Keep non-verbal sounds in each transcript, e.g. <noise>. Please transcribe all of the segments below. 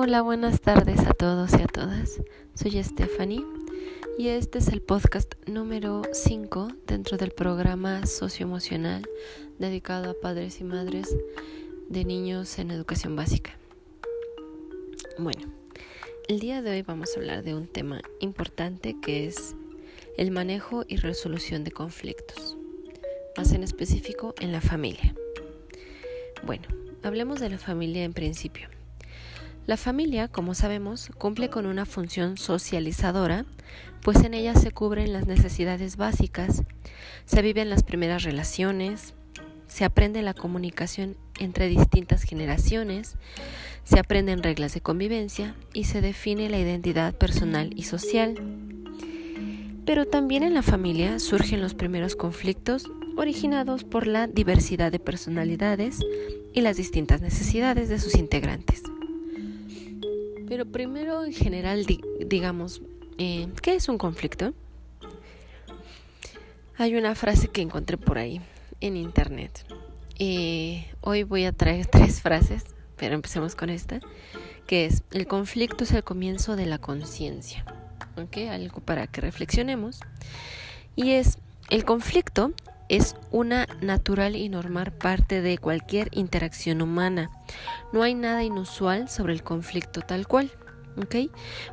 Hola, buenas tardes a todos y a todas. Soy Stephanie y este es el podcast número 5 dentro del programa socioemocional dedicado a padres y madres de niños en educación básica. Bueno, el día de hoy vamos a hablar de un tema importante que es el manejo y resolución de conflictos, más en específico en la familia. Bueno, hablemos de la familia en principio. La familia, como sabemos, cumple con una función socializadora, pues en ella se cubren las necesidades básicas, se viven las primeras relaciones, se aprende la comunicación entre distintas generaciones, se aprenden reglas de convivencia y se define la identidad personal y social. Pero también en la familia surgen los primeros conflictos originados por la diversidad de personalidades y las distintas necesidades de sus integrantes. Pero primero, en general, digamos, eh, ¿qué es un conflicto? Hay una frase que encontré por ahí en internet. Eh, hoy voy a traer <laughs> tres frases, pero empecemos con esta, que es, el conflicto es el comienzo de la conciencia. ¿Ok? Algo para que reflexionemos. Y es, el conflicto es una natural y normal parte de cualquier interacción humana. No hay nada inusual sobre el conflicto tal cual.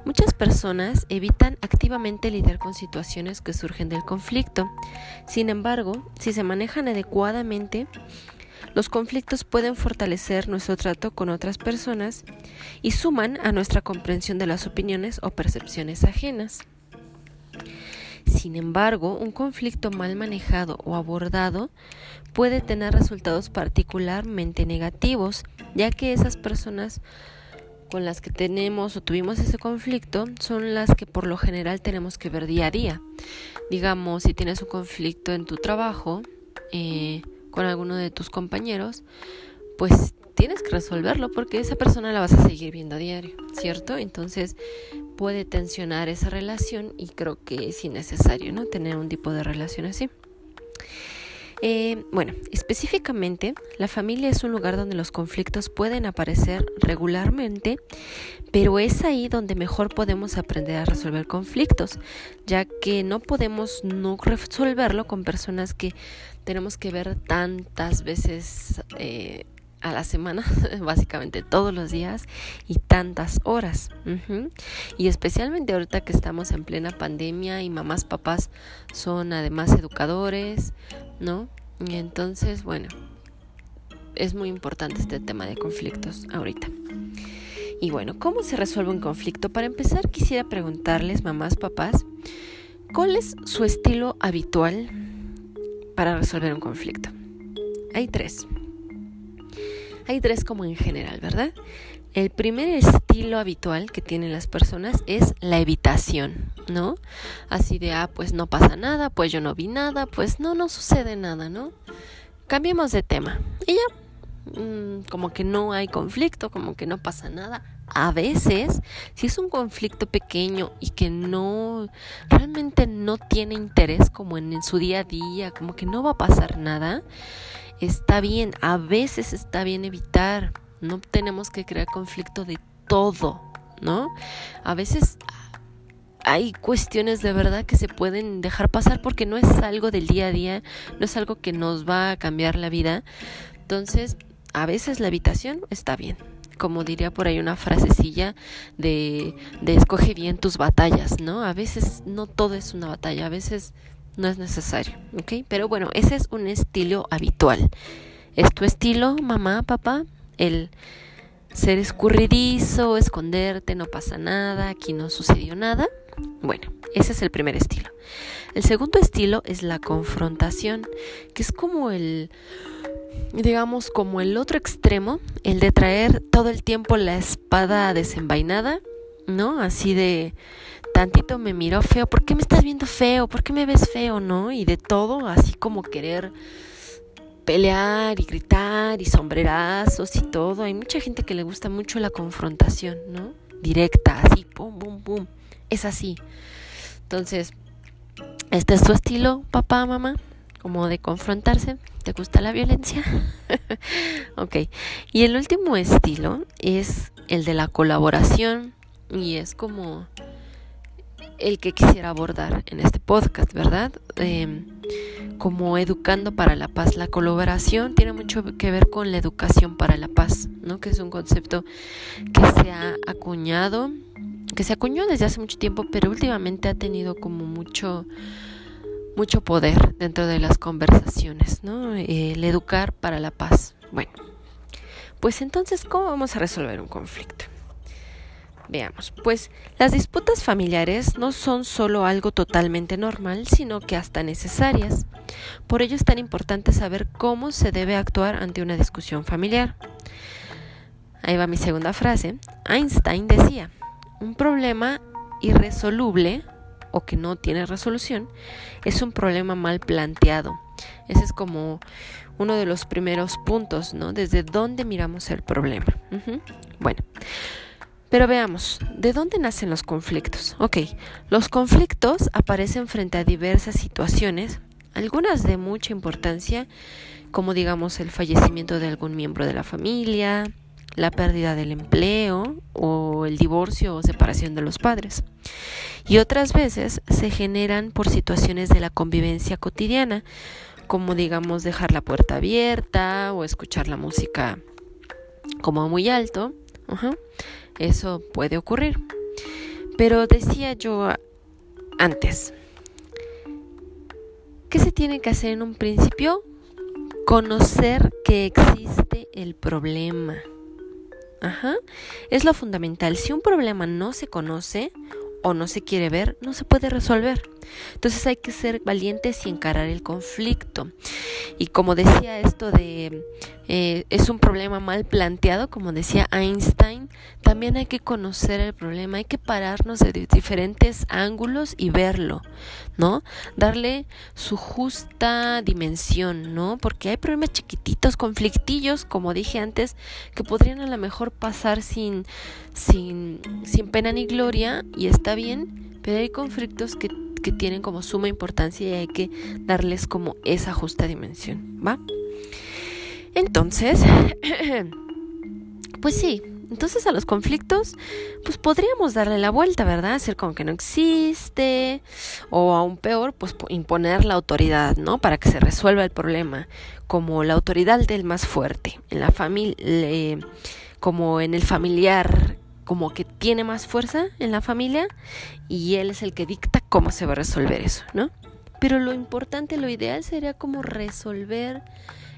Muchas personas evitan activamente lidiar con situaciones que surgen del conflicto. Sin embargo, si se manejan adecuadamente, los conflictos pueden fortalecer nuestro trato con otras personas y suman a nuestra comprensión de las opiniones o percepciones ajenas. Sin embargo, un conflicto mal manejado o abordado puede tener resultados particularmente negativos, ya que esas personas con las que tenemos o tuvimos ese conflicto son las que por lo general tenemos que ver día a día. Digamos, si tienes un conflicto en tu trabajo eh, con alguno de tus compañeros, pues tienes que resolverlo porque esa persona la vas a seguir viendo a diario, ¿cierto? Entonces puede tensionar esa relación y creo que es innecesario, ¿no? Tener un tipo de relación así. Eh, bueno, específicamente, la familia es un lugar donde los conflictos pueden aparecer regularmente, pero es ahí donde mejor podemos aprender a resolver conflictos, ya que no podemos no resolverlo con personas que tenemos que ver tantas veces eh, a la semana, <laughs> básicamente todos los días y tantas horas. Y especialmente ahorita que estamos en plena pandemia y mamás, papás son además educadores, ¿no? Y entonces, bueno, es muy importante este tema de conflictos ahorita. Y bueno, ¿cómo se resuelve un conflicto? Para empezar, quisiera preguntarles, mamás, papás, ¿cuál es su estilo habitual para resolver un conflicto? Hay tres. Hay tres como en general, ¿verdad? El primer estilo habitual que tienen las personas es la evitación, ¿no? Así de, ah, pues no pasa nada, pues yo no vi nada, pues no, no sucede nada, ¿no? Cambiemos de tema. Y ya, mm, como que no hay conflicto, como que no pasa nada. A veces, si es un conflicto pequeño y que no, realmente no tiene interés como en su día a día, como que no va a pasar nada, está bien, a veces está bien evitar, no tenemos que crear conflicto de todo, ¿no? A veces hay cuestiones de verdad que se pueden dejar pasar porque no es algo del día a día, no es algo que nos va a cambiar la vida. Entonces, a veces la evitación está bien. Como diría por ahí una frasecilla de, de escoge bien tus batallas, ¿no? A veces no todo es una batalla, a veces no es necesario, ¿ok? Pero bueno, ese es un estilo habitual. ¿Es tu estilo, mamá, papá? El ser escurridizo, esconderte, no pasa nada, aquí no sucedió nada. Bueno, ese es el primer estilo. El segundo estilo es la confrontación, que es como el, digamos, como el otro extremo, el de traer todo el tiempo la espada desenvainada, ¿no? Así de, tantito me miró feo, ¿por qué me estás viendo feo? ¿Por qué me ves feo? ¿No? Y de todo, así como querer pelear y gritar y sombrerazos y todo. Hay mucha gente que le gusta mucho la confrontación, ¿no? Directa, así, pum, pum, pum. Es así. Entonces, este es tu estilo, papá, mamá, como de confrontarse. ¿Te gusta la violencia? <laughs> ok. Y el último estilo es el de la colaboración y es como el que quisiera abordar en este podcast, ¿verdad? Em, como educando para la paz. La colaboración tiene mucho que ver con la educación para la paz, ¿no? Que es un concepto que se ha acuñado, que se acuñó desde hace mucho tiempo, pero últimamente ha tenido como mucho mucho poder dentro de las conversaciones, ¿no? El educar para la paz. Bueno, pues entonces, ¿cómo vamos a resolver un conflicto? Veamos, pues las disputas familiares no son solo algo totalmente normal, sino que hasta necesarias. Por ello es tan importante saber cómo se debe actuar ante una discusión familiar. Ahí va mi segunda frase. Einstein decía, un problema irresoluble o que no tiene resolución es un problema mal planteado. Ese es como uno de los primeros puntos, ¿no? Desde dónde miramos el problema. Bueno. Pero veamos, ¿de dónde nacen los conflictos? Ok, los conflictos aparecen frente a diversas situaciones, algunas de mucha importancia, como digamos el fallecimiento de algún miembro de la familia, la pérdida del empleo o el divorcio o separación de los padres. Y otras veces se generan por situaciones de la convivencia cotidiana, como digamos dejar la puerta abierta o escuchar la música como muy alto. Eso puede ocurrir. Pero decía yo antes, ¿qué se tiene que hacer en un principio? Conocer que existe el problema. Ajá. Es lo fundamental. Si un problema no se conoce o no se quiere ver, no se puede resolver. Entonces hay que ser valientes y encarar el conflicto. Y como decía esto de eh, es un problema mal planteado, como decía Einstein, también hay que conocer el problema, hay que pararnos de diferentes ángulos y verlo, ¿no? Darle su justa dimensión, ¿no? Porque hay problemas chiquititos, conflictillos, como dije antes, que podrían a lo mejor pasar sin, sin, sin pena ni gloria y está bien, pero hay conflictos que, que tienen como suma importancia y hay que darles como esa justa dimensión, ¿va? Entonces, <clears throat> pues sí, entonces a los conflictos, pues podríamos darle la vuelta, ¿verdad? Hacer como que no existe, o aún peor, pues imponer la autoridad, ¿no? Para que se resuelva el problema, como la autoridad del más fuerte, en la familia, como en el familiar, como que tiene más fuerza en la familia, y él es el que dicta cómo se va a resolver eso, ¿no? Pero lo importante, lo ideal sería como resolver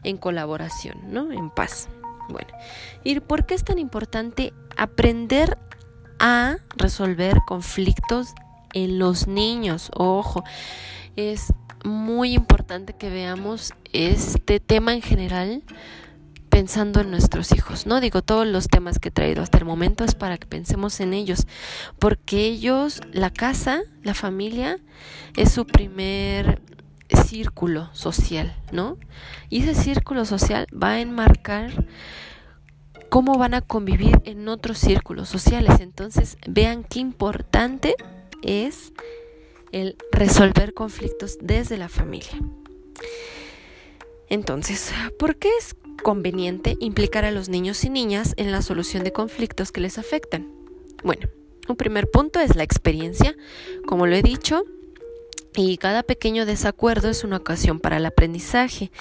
en colaboración, ¿no? En paz. Bueno, ¿y por qué es tan importante aprender a resolver conflictos en los niños? Ojo, es muy importante que veamos este tema en general pensando en nuestros hijos, ¿no? Digo, todos los temas que he traído hasta el momento es para que pensemos en ellos, porque ellos, la casa, la familia, es su primer círculo social, ¿no? Y ese círculo social va a enmarcar cómo van a convivir en otros círculos sociales. Entonces, vean qué importante es el resolver conflictos desde la familia. Entonces, ¿por qué es conveniente implicar a los niños y niñas en la solución de conflictos que les afectan? Bueno, un primer punto es la experiencia. Como lo he dicho, y cada pequeño desacuerdo es una ocasión para el aprendizaje.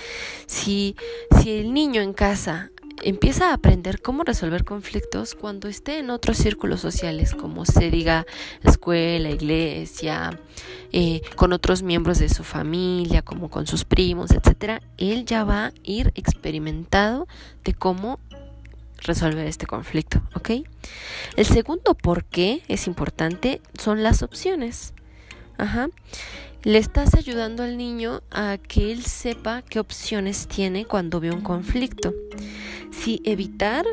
Si, si el niño en casa empieza a aprender cómo resolver conflictos cuando esté en otros círculos sociales, como se diga escuela, iglesia, eh, con otros miembros de su familia, como con sus primos, etcétera, él ya va a ir experimentado de cómo resolver este conflicto, ¿ok? El segundo por qué es importante son las opciones. Ajá. Le estás ayudando al niño a que él sepa qué opciones tiene cuando ve un conflicto. Si evitar,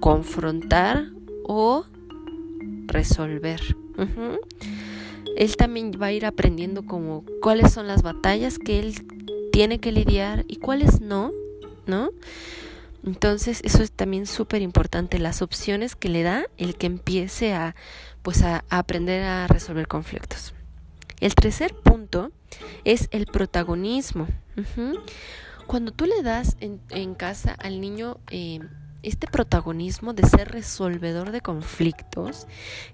confrontar o resolver. Él también va a ir aprendiendo como cuáles son las batallas que él tiene que lidiar y cuáles no, ¿no? Entonces, eso es también súper importante, las opciones que le da el que empiece a, pues a aprender a resolver conflictos. El tercer punto es el protagonismo. Cuando tú le das en, casa al niño eh, este protagonismo de ser resolvedor de conflictos,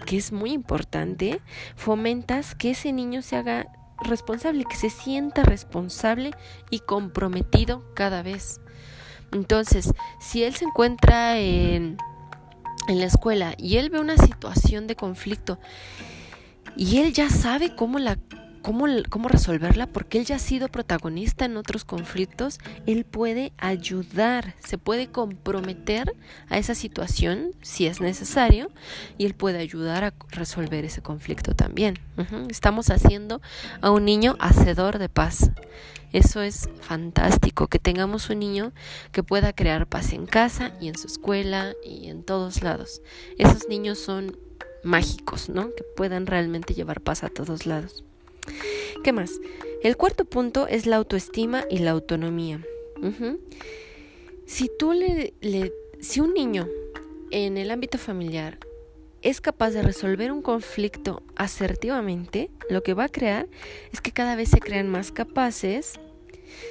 que es muy importante, fomentas que ese niño se haga responsable, que se sienta responsable y comprometido cada vez. Entonces, si él se encuentra en, en la escuela y él ve una situación de conflicto y él ya sabe cómo la cómo, cómo resolverla, porque él ya ha sido protagonista en otros conflictos, él puede ayudar, se puede comprometer a esa situación si es necesario y él puede ayudar a resolver ese conflicto también. Estamos haciendo a un niño hacedor de paz. Eso es fantástico, que tengamos un niño que pueda crear paz en casa y en su escuela y en todos lados. Esos niños son mágicos, ¿no? Que puedan realmente llevar paz a todos lados. ¿Qué más? El cuarto punto es la autoestima y la autonomía. Si tú le, le, si un niño en el ámbito familiar es capaz de resolver un conflicto asertivamente, lo que va a crear es que cada vez se crean más capaces,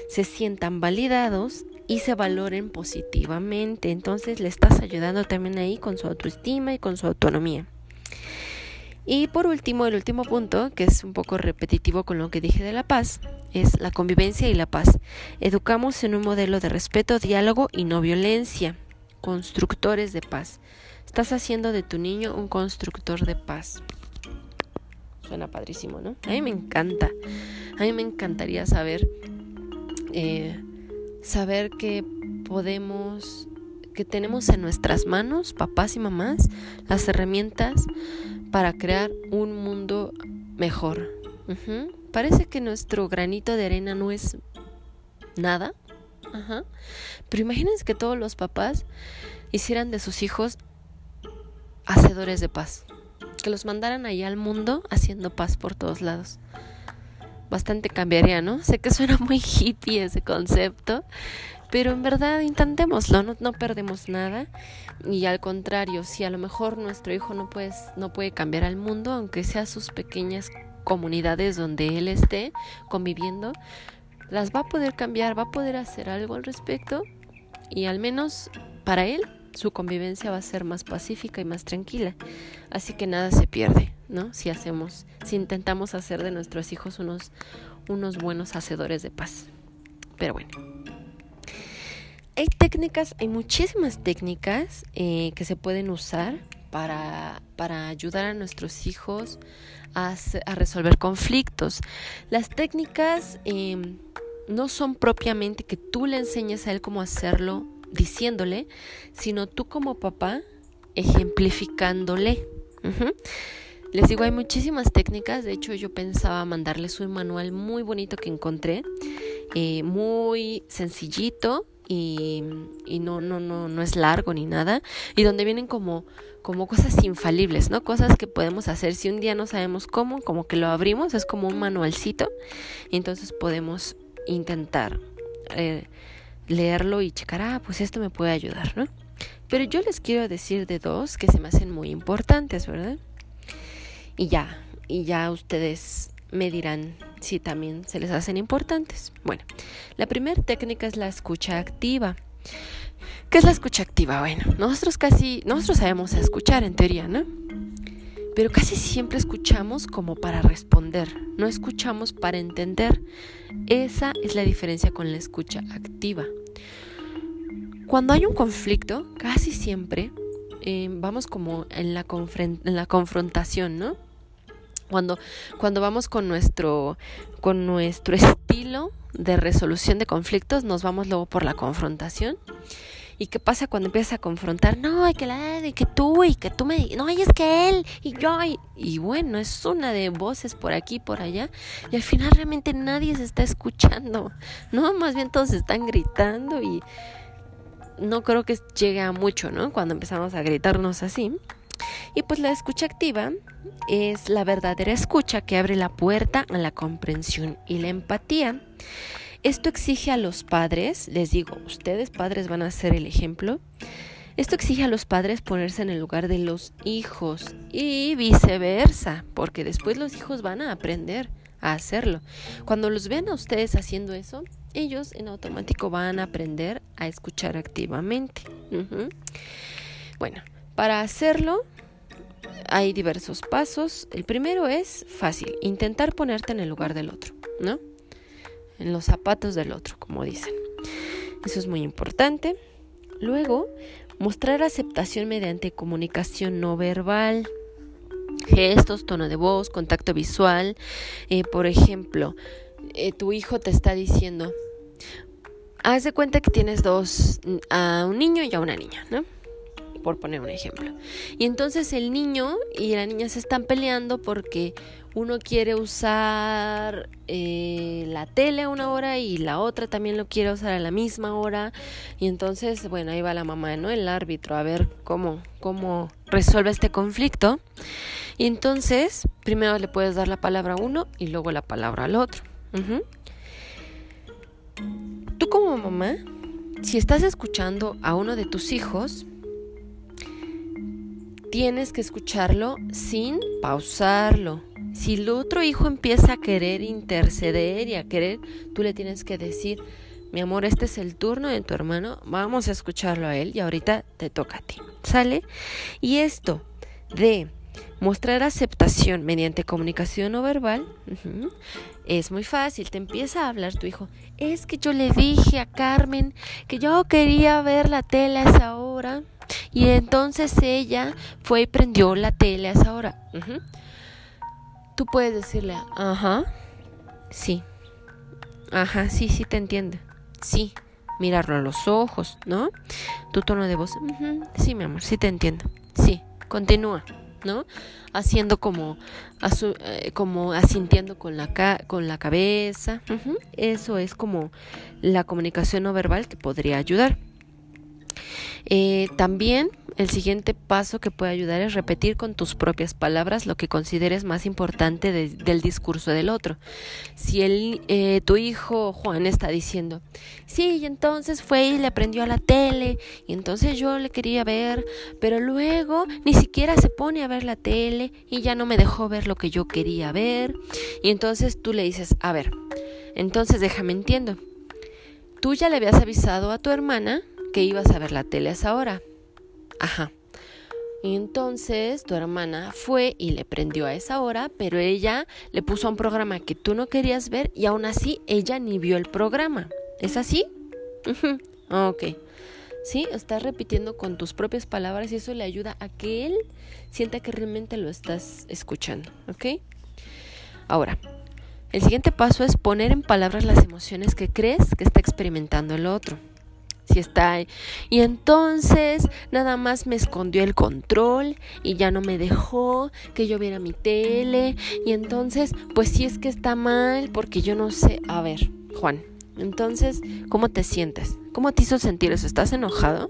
se sientan validados y se valoren positivamente. Entonces le estás ayudando también ahí con su autoestima y con su autonomía. Y por último, el último punto, que es un poco repetitivo con lo que dije de la paz, es la convivencia y la paz. Educamos en un modelo de respeto, diálogo y no violencia, constructores de paz. Estás haciendo de tu niño un constructor de paz. Suena padrísimo, ¿no? A mí me encanta. A mí me encantaría saber, eh, saber que podemos, que tenemos en nuestras manos, papás y mamás, las herramientas para crear un mundo mejor. Parece que nuestro granito de arena no es nada. Pero imagínense que todos los papás hicieran de sus hijos hacedores de paz. Que los mandaran allá al mundo haciendo paz por todos lados. Bastante cambiaría, ¿no? Sé que suena muy hippie ese concepto, pero en verdad intentémoslo, no, no perdemos nada. Y al contrario, si a lo mejor nuestro hijo no puede, no puede cambiar al mundo, aunque sea sus pequeñas comunidades donde él esté conviviendo, las va a poder cambiar, va a poder hacer algo al respecto y al menos para él su convivencia va a ser más pacífica y más tranquila. Así que nada se pierde, ¿no? Si hacemos, si intentamos hacer de nuestros hijos unos, unos buenos hacedores de paz. Pero bueno hay técnicas, hay muchísimas técnicas eh, que se pueden usar para, para, ayudar a nuestros hijos a, resolver conflictos. Las técnicas em, no son propiamente que tú le enseñes a él cómo hacerlo diciéndole, sino tú como papá ejemplificándole. Les digo, hay muchísimas técnicas, de hecho yo pensaba mandarles un manual muy bonito que encontré, eh, muy sencillito, y, no, no, no, no es largo ni nada, y donde vienen como, como cosas infalibles, ¿no? Cosas que podemos hacer si un día no sabemos cómo, como que lo abrimos, es como un manualcito, y entonces podemos intentar eh, leerlo y checar, ah, pues esto me puede ayudar, ¿no? Pero yo les quiero decir de dos que se me hacen muy importantes, ¿verdad? Y ya, y ya ustedes me dirán si también se les hacen importantes. Bueno, la primera técnica es la escucha activa. ¿Qué es la escucha activa? Bueno, nosotros casi, nosotros sabemos escuchar en teoría, ¿no? Pero casi siempre escuchamos como para responder, no escuchamos para entender. Esa es la diferencia con la escucha activa. Cuando hay un conflicto, casi siempre eh, vamos como en la, en la confrontación, ¿no? Cuando, cuando vamos con nuestro, con nuestro estilo de resolución de conflictos, nos vamos luego por la confrontación. ¿Y qué pasa cuando empiezas a confrontar? No, hay que la, y que tú, y que tú me, no, y es que él, y yo, y, bueno, es una de voces por aquí, por allá, y al final realmente nadie se está escuchando, ¿no? Más bien todos están gritando y no creo que llegue a mucho, ¿no? Cuando empezamos a gritarnos así. Y pues la escucha activa es la verdadera escucha que abre la puerta a la comprensión y la empatía. Esto exige a los padres, les digo, ustedes padres van a ser el ejemplo. Esto exige a los padres ponerse en el lugar de los hijos y viceversa, porque después los hijos van a aprender a hacerlo. Cuando los vean a ustedes haciendo eso, ellos en automático van a aprender a escuchar activamente. Bueno, para hacerlo hay diversos pasos. El primero es fácil, intentar ponerte en el lugar del otro, ¿no? En los zapatos del otro, como dicen. Eso es muy importante. Luego, mostrar aceptación mediante comunicación no verbal gestos, tono de voz, contacto visual. Eh, por ejemplo, eh, tu hijo te está diciendo, haz de cuenta que tienes dos, a un niño y a una niña, ¿no? Por poner un ejemplo. Y entonces el niño y la niña se están peleando porque uno quiere usar eh, la tele a una hora y la otra también lo quiere usar a la misma hora. Y entonces, bueno, ahí va la mamá, ¿no? El árbitro, a ver cómo, cómo resuelve este conflicto. Y entonces, primero le puedes dar la palabra a uno y luego la palabra al otro. Tú como mamá, si estás escuchando a uno de tus hijos, tienes que escucharlo sin pausarlo. Si el otro hijo empieza a querer interceder y a querer, tú le tienes que decir, mi amor, este es el turno de tu hermano, vamos a escucharlo a él y ahorita te toca a ti. ¿Sale? Y esto de Mostrar aceptación mediante comunicación no verbal es muy fácil. Te empieza a hablar tu hijo. Es que yo le dije a Carmen que yo quería ver la tele a esa hora y entonces ella fue y prendió la tele a esa hora. Tú puedes decirle, ajá, sí, ajá, sí, sí te entiendo, sí, mirarlo a los ojos, ¿no? Tu tono de voz, sí, mi amor, sí te entiendo, sí, continúa. ¿no? Haciendo como, eh, como asintiendo con la, con la cabeza. Eso es como la comunicación no verbal que podría ayudar. Eh, también el siguiente paso que puede ayudar es repetir con tus propias palabras lo que consideres más importante del discurso del otro. Si el, eh, tu hijo Juan está diciendo, sí, y entonces fue y le aprendió a la tele, y entonces yo le quería ver, pero luego ni siquiera se pone a ver la tele y ya no me dejó ver lo que yo quería ver, y entonces tú le dices, a ver, entonces déjame entiendo. Tú ya le habías avisado a tu hermana que ibas a ver la tele a esa hora. Ajá. Y entonces tu hermana fue y le prendió a esa hora, pero ella le puso un programa que tú no querías ver y aún así ella ni vio el programa. ¿Es así? ok. Sí, estás repitiendo con tus propias palabras y eso le ayuda a que él sienta que realmente lo estás escuchando. ¿Ok? Ahora, el siguiente paso es poner en palabras las emociones que crees que está experimentando el otro si está ahí. Y entonces nada más me escondió el control y ya no me dejó que yo viera mi tele. Y entonces, pues sí es que está mal porque yo no sé. A ver, Juan, entonces, ¿cómo te sientes? ¿Cómo te hizo sentir eso? ¿Estás enojado?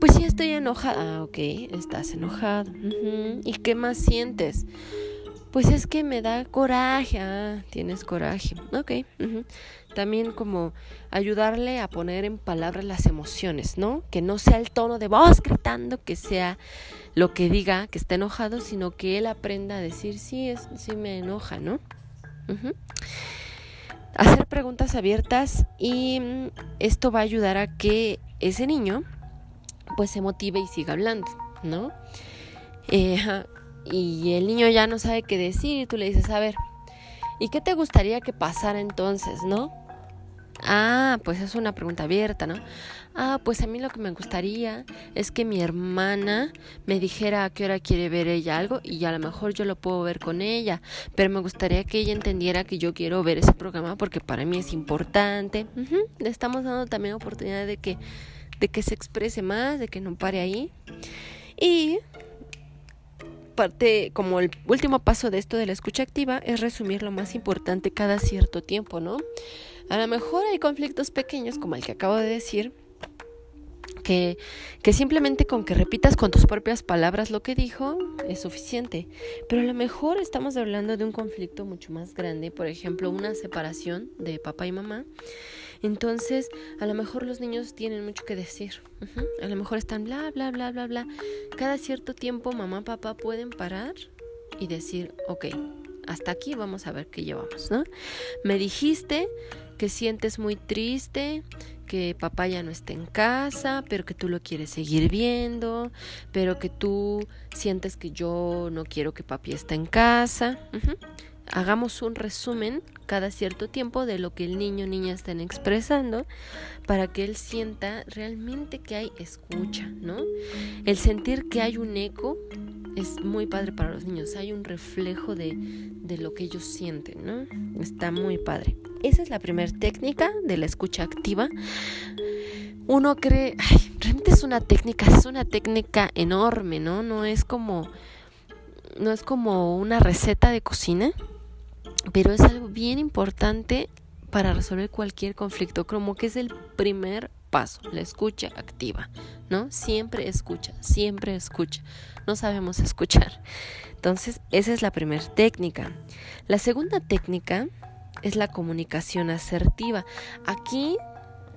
Pues sí estoy enojada. Ah, ok, estás enojado. ¿Y qué más sientes? Pues es que me da coraje. Ah, tienes coraje. Ok. También como ayudarle a poner en palabras las emociones, ¿no? Que no sea el tono de voz gritando, que sea lo que diga que está enojado, sino que él aprenda a decir, sí, es, sí me enoja, ¿no? Hacer preguntas abiertas y mm, esto va a ayudar a que ese niño pues se motive y siga hablando, ¿no? Eh, y el niño ya no sabe qué decir y tú le dices, a ver, ¿y qué te gustaría que pasara entonces, no? Ah, pues es una pregunta abierta, ¿no? Ah, pues a mí lo que me gustaría es que mi hermana me dijera a qué hora quiere ver ella algo y a lo mejor yo lo puedo ver con ella, pero me gustaría que ella entendiera que yo quiero ver ese programa porque para mí es importante. Le estamos dando también oportunidad de que, de que se exprese más, de que no pare ahí. Y parte, como el último paso de esto de la escucha activa, es resumir lo más importante cada cierto tiempo, ¿no? A lo mejor hay conflictos pequeños, como el que acabo de decir, que, que, simplemente con que repitas con tus propias palabras lo que dijo es suficiente. Pero a lo mejor estamos hablando de un conflicto mucho más grande, por ejemplo, una separación de papá y mamá. Entonces, a lo mejor los niños tienen mucho que decir. A lo mejor están bla, bla, bla, bla, bla. Cada cierto tiempo mamá, papá pueden parar y decir, ok, hasta aquí vamos a ver qué llevamos, ¿no? Me dijiste que sientes muy triste, que papá ya no está en casa, pero que tú lo quieres seguir viendo, pero que tú sientes que yo no quiero que papi esté en casa. Hagamos un resumen cada cierto tiempo de lo que el niño o niña están expresando para que él sienta realmente que hay escucha, ¿no? El sentir que hay un eco es muy padre para los niños, hay un reflejo de, de lo que ellos sienten, ¿no? Está muy padre. Esa es la primera técnica de la escucha activa. Uno cree, ay, realmente es una técnica, es una técnica enorme, ¿no? No es como, no es como una receta de cocina, pero es algo bien importante para resolver cualquier conflicto, como que es el primer paso, la escucha activa, ¿no? Siempre escucha, siempre escucha. No sabemos escuchar. Entonces, esa es la primera técnica. La segunda técnica es la comunicación asertiva. Aquí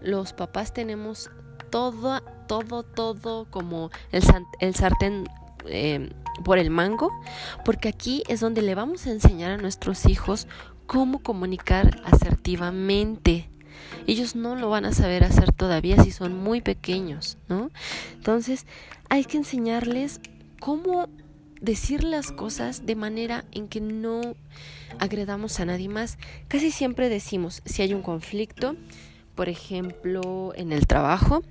los papás tenemos todo, todo, todo como el, el sartén eh, por el mango, porque aquí es donde le vamos a enseñar a nuestros hijos cómo comunicar asertivamente. Ellos no lo van a saber hacer todavía si son muy pequeños, ¿no? Entonces hay que enseñarles cómo decir las cosas de manera en que no agredamos a nadie más. Casi siempre decimos, si hay un conflicto, por ejemplo, en el trabajo,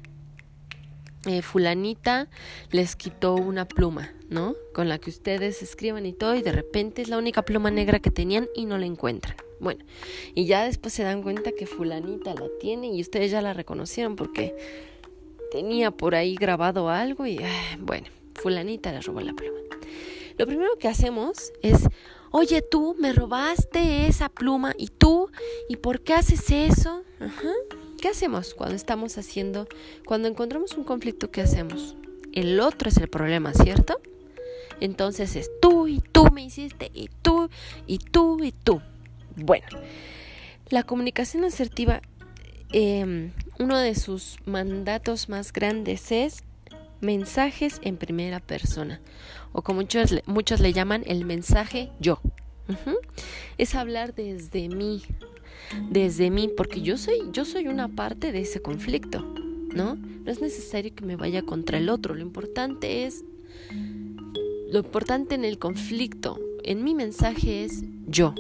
eh, fulanita les quitó una pluma, ¿no? Con la que ustedes escriban y todo, y de repente es la única pluma negra que tenían y no la encuentran. Bueno, y ya después se dan cuenta que fulanita la tiene y ustedes ya la reconocieron porque tenía por ahí grabado algo y bueno, fulanita le robó la pluma. Lo primero que hacemos es, oye tú, me robaste esa pluma y tú, ¿y por qué haces eso? Ajá. ¿Qué hacemos cuando estamos haciendo, cuando encontramos un conflicto, qué hacemos? El otro es el problema, ¿cierto? Entonces es tú y tú me hiciste y tú y tú y tú. Bueno, la comunicación asertiva, em, uno de sus mandatos más grandes es mensajes en primera persona, o como muchos, muchos le llaman el mensaje yo. Es hablar desde mí, desde mí, porque yo soy, yo soy una parte de ese conflicto, ¿no? No es necesario que me vaya contra el otro, lo importante es, lo importante en el conflicto, en mi mensaje es yo.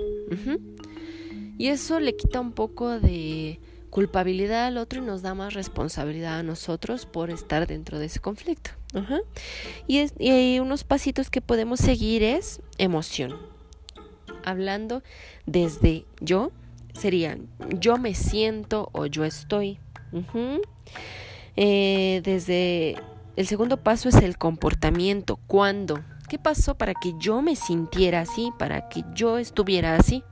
Y eso le quita un poco de culpabilidad al otro y nos da más responsabilidad a nosotros por estar dentro de ese conflicto. Y, es, y unos pasitos que podemos seguir es emoción. Hablando desde yo, serían yo me siento o yo estoy. Eh, desde el segundo paso es el comportamiento. ¿Cuándo? ¿Qué pasó para que yo me sintiera así? Para que yo estuviera así.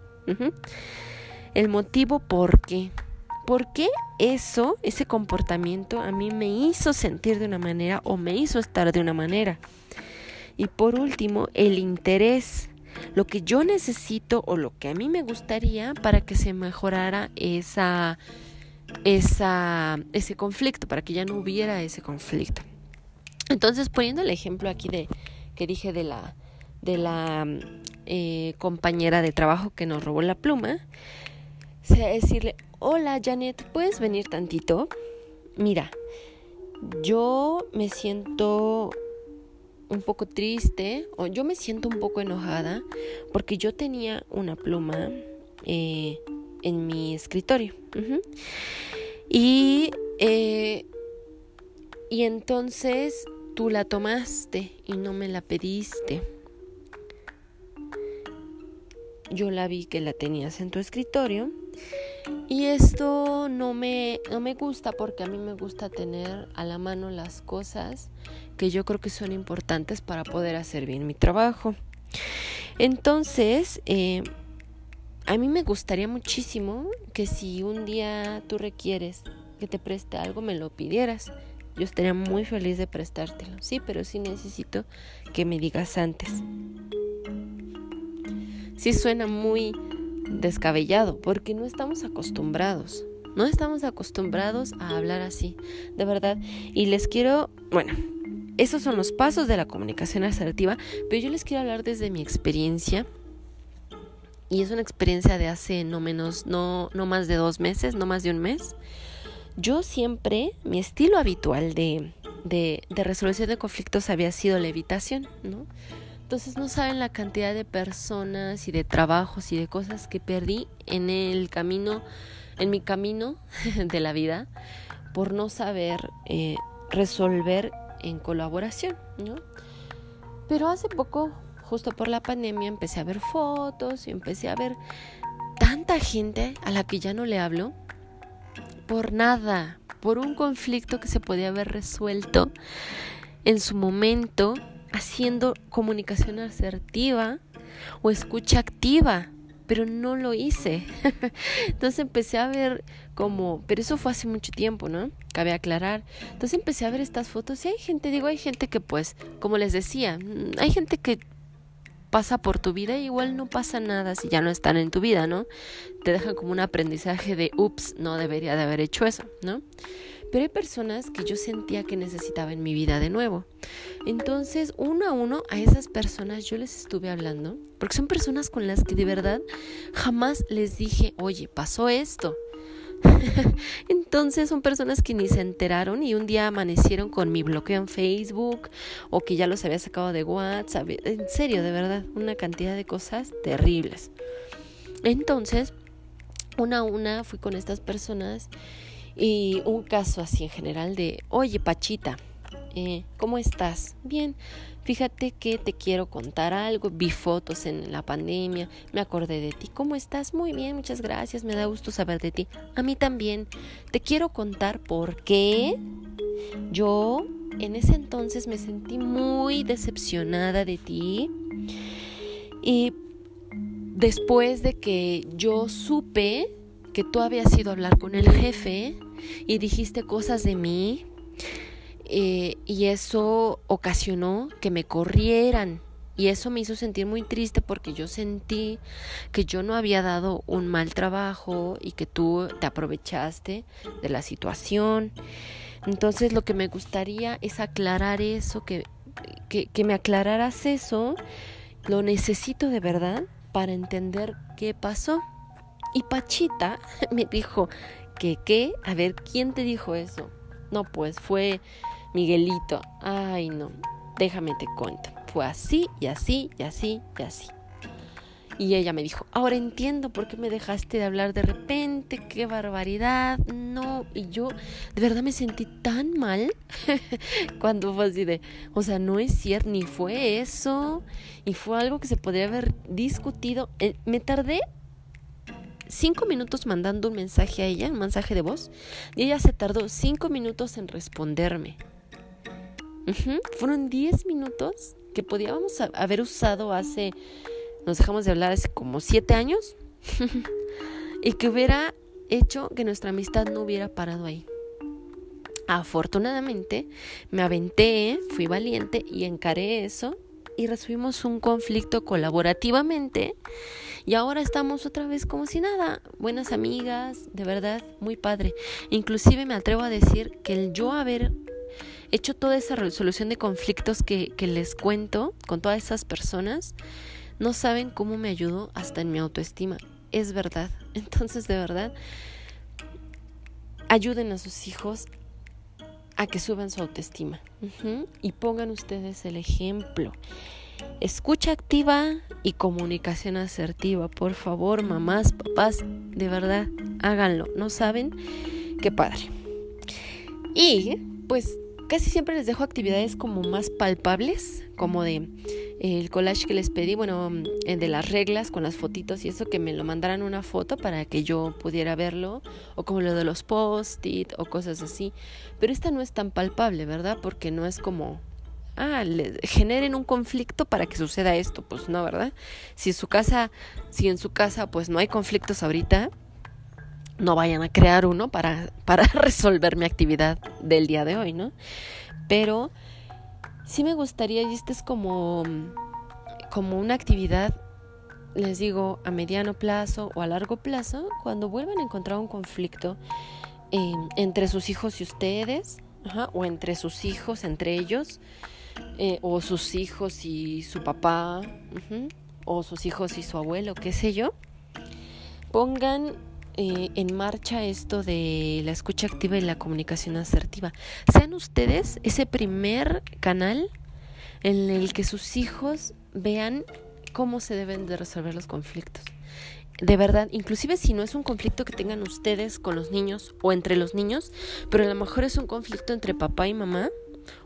El motivo por qué. ¿Por qué eso, ese comportamiento a mí me hizo sentir de una manera o me hizo estar de una manera? Y por último, el interés lo que yo necesito o lo que a mí me gustaría para que se mejorara esa, esa, ese conflicto, para que ya no hubiera ese conflicto. Entonces, poniendo el ejemplo aquí de que dije de la, de la eh, compañera de trabajo que nos robó la pluma, sea decirle, hola Janet, ¿puedes venir tantito? Mira, yo me siento un poco triste o yo me siento un poco enojada porque yo tenía una pluma eh, en mi escritorio. Y, eh, y entonces tú la tomaste y no me la pediste. Yo la vi que la tenías en tu escritorio y esto no me, no me gusta porque a mí me gusta tener a la mano las cosas que yo creo que son importantes para poder hacer bien mi trabajo. Entonces, eh, a mí me gustaría muchísimo que si un día tú requieres que te preste algo, me lo pidieras. Yo estaría muy feliz de prestártelo. Sí, pero sí necesito que me digas antes. Sí suena muy descabellado porque no estamos acostumbrados. No estamos acostumbrados a hablar así, de verdad. Y les quiero, bueno, esos son los pasos de la comunicación asertiva, pero yo les quiero hablar desde mi experiencia y es una experiencia de hace no menos, no, no más de dos meses, no más de un mes. Yo siempre, mi estilo habitual de, de, de resolución de conflictos había sido la evitación, ¿no? Entonces no saben la cantidad de personas y de trabajos y de cosas que perdí en el camino, en mi camino <laughs> de la vida, por no saber eh, resolver en colaboración, ¿no? Pero hace poco, justo por la pandemia, empecé a ver fotos y empecé a ver tanta gente a la que ya no le hablo por nada, por un conflicto que se podía haber resuelto en su momento haciendo comunicación asertiva o escucha activa, pero no lo hice. <laughs> Entonces empecé a ver como, pero eso fue hace mucho tiempo, ¿no? Cabe aclarar. Entonces empecé a ver estas fotos y hay gente, digo, hay gente que pues, como les decía, mm, hay gente que pasa por tu vida y igual no pasa nada si ya no están en tu vida, ¿no? Te dejan como un aprendizaje de, ups, no debería de haber hecho eso, ¿no? Pero hay personas que yo sentía que necesitaba en mi vida de nuevo. Entonces, uno a uno, a esas personas yo les estuve hablando, porque son personas con las que de verdad jamás les dije, oye, pasó esto. <laughs> Entonces son personas que ni se enteraron y un día amanecieron con mi bloqueo en Facebook o que ya los había sacado de WhatsApp. En serio, de verdad, una cantidad de cosas terribles. Entonces, una a una fui con estas personas y un caso así en general de, oye Pachita, eh, ¿cómo estás? Bien, fíjate que te quiero contar algo, vi fotos en la pandemia, me acordé de ti, ¿cómo estás? Muy bien, muchas gracias, me da gusto saber de ti. A mí también, te quiero contar por qué yo en ese entonces me sentí muy decepcionada de ti y después de que yo supe que tú habías ido a hablar con el jefe y dijiste cosas de mí eh, y eso ocasionó que me corrieran. Y eso me hizo sentir muy triste porque yo sentí que yo no había dado un mal trabajo y que tú te aprovechaste de la situación. Entonces lo que me gustaría es aclarar eso, que, que, que me aclararas eso. Lo necesito de verdad para entender qué pasó. Y Pachita <laughs> me dijo, ¿que qué? A ver, ¿quién te dijo eso? No, pues fue Miguelito. Ay, no, déjame te cuento. Fue así y así y así y así. Y ella me dijo, ahora entiendo por qué me dejaste de hablar de repente, qué barbaridad, no, y yo de verdad me sentí tan mal <laughs> cuando fue así de, o sea, no es cierto, ni fue eso, y fue algo que se podría haber discutido. Eh, me tardé cinco minutos mandando un mensaje a ella, un mensaje de voz, y ella se tardó cinco minutos en responderme. Fueron diez minutos que podíamos haber usado hace, nos dejamos de hablar hace como siete años, <laughs> y que hubiera hecho que nuestra amistad no hubiera parado ahí. Afortunadamente me aventé, fui valiente y encaré eso y resolvimos un conflicto colaborativamente y ahora estamos otra vez como si nada, buenas amigas, de verdad, muy padre. Inclusive me atrevo a decir que el yo haber hecho toda esa resolución de conflictos que, que les cuento con todas esas personas, no saben cómo me ayudó hasta en mi autoestima. Es verdad. <laughs> Entonces, de verdad, ayuden a sus hijos a que suban su autoestima y pongan ustedes el ejemplo. Escucha activa y comunicación asertiva. Por favor, mamás, papás, de verdad, háganlo. ¿No saben? Qué padre. Y pues casi siempre les dejo actividades como más palpables, como de el collage que les pedí, bueno, eh, de las reglas con las fotitos y eso, que me lo mandaran una foto para que yo pudiera verlo, o como lo de los post-it o cosas así. Pero esta no es tan palpable, ¿verdad? Porque no es como, ah, le generen un conflicto para que suceda esto, pues no, ¿verdad? Si en su casa, si en su casa pues no hay conflictos ahorita, no vayan a crear uno para, para <laughs> resolver mi actividad del día de hoy, ¿no? Pero sí me gustaría, y esta es como, como una actividad, les digo, a mediano plazo o a largo plazo, cuando vuelvan a encontrar un conflicto entre sus hijos y ustedes, o entre sus hijos, entre ellos, eh, o sus hijos y su papá, o sus hijos y su abuelo, qué sé yo, pongan eh, en marcha esto de la escucha activa y la comunicación asertiva. Sean ustedes ese primer canal en el que sus hijos vean cómo se deben de resolver los conflictos. De verdad, inclusive si no es un conflicto que tengan ustedes con los niños o entre los niños, pero a lo mejor es un conflicto entre papá y mamá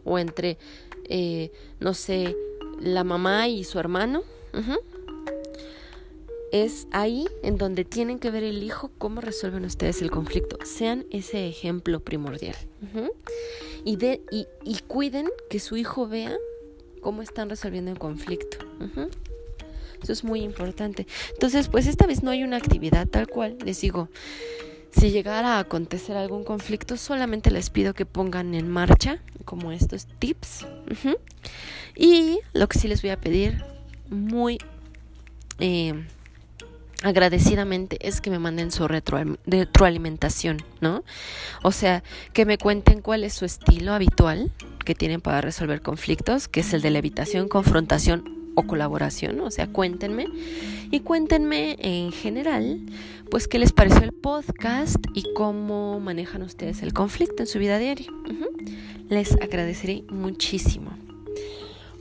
o entre, eh, no sé, la mamá y su hermano. Es ahí en donde tienen que ver el hijo cómo resuelven ustedes el conflicto. Sean ese ejemplo primordial. y, de, y, y cuiden que su hijo vea cómo están resolviendo el conflicto. Eso es muy importante. Entonces, pues esta vez no hay una actividad tal cual. Les digo, si llegara a acontecer algún conflicto, solamente les pido que pongan en marcha como estos tips. Y lo que sí les voy a pedir muy eh, agradecidamente es que me manden su retroalimentación, ¿no? O sea, que me cuenten cuál es su estilo habitual que tienen para resolver conflictos, que es el de la evitación, confrontación o colaboración, o sea, cuéntenme y cuéntenme en general, pues qué les pareció el podcast y cómo manejan ustedes el conflicto en su vida diaria. Les agradeceré muchísimo.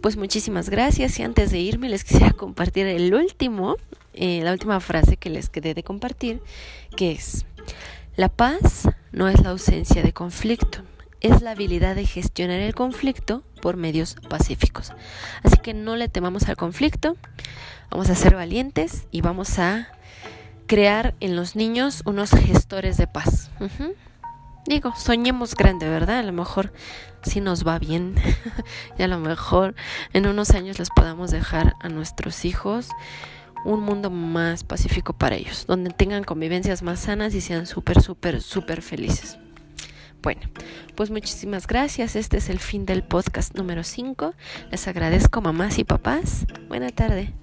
Pues muchísimas gracias y antes de irme les <laughs> quisiera compartir el último, eh, la última frase que les quedé de compartir, que es, la paz no es la ausencia de conflicto, es la habilidad de gestionar el conflicto por medios pacíficos. Así que no le temamos al conflicto, vamos a ser valientes y vamos a crear en los niños unos gestores de paz. Digo, soñemos grande, ¿verdad? A lo mejor si nos va bien <laughs> y a lo mejor en unos años les podamos dejar a nuestros hijos un mundo más pacífico para ellos, donde tengan convivencias más sanas y sean súper, súper, súper felices. Bueno, pues muchísimas gracias. Este es el fin del podcast número 5. Les agradezco mamás y papás. Buena tarde.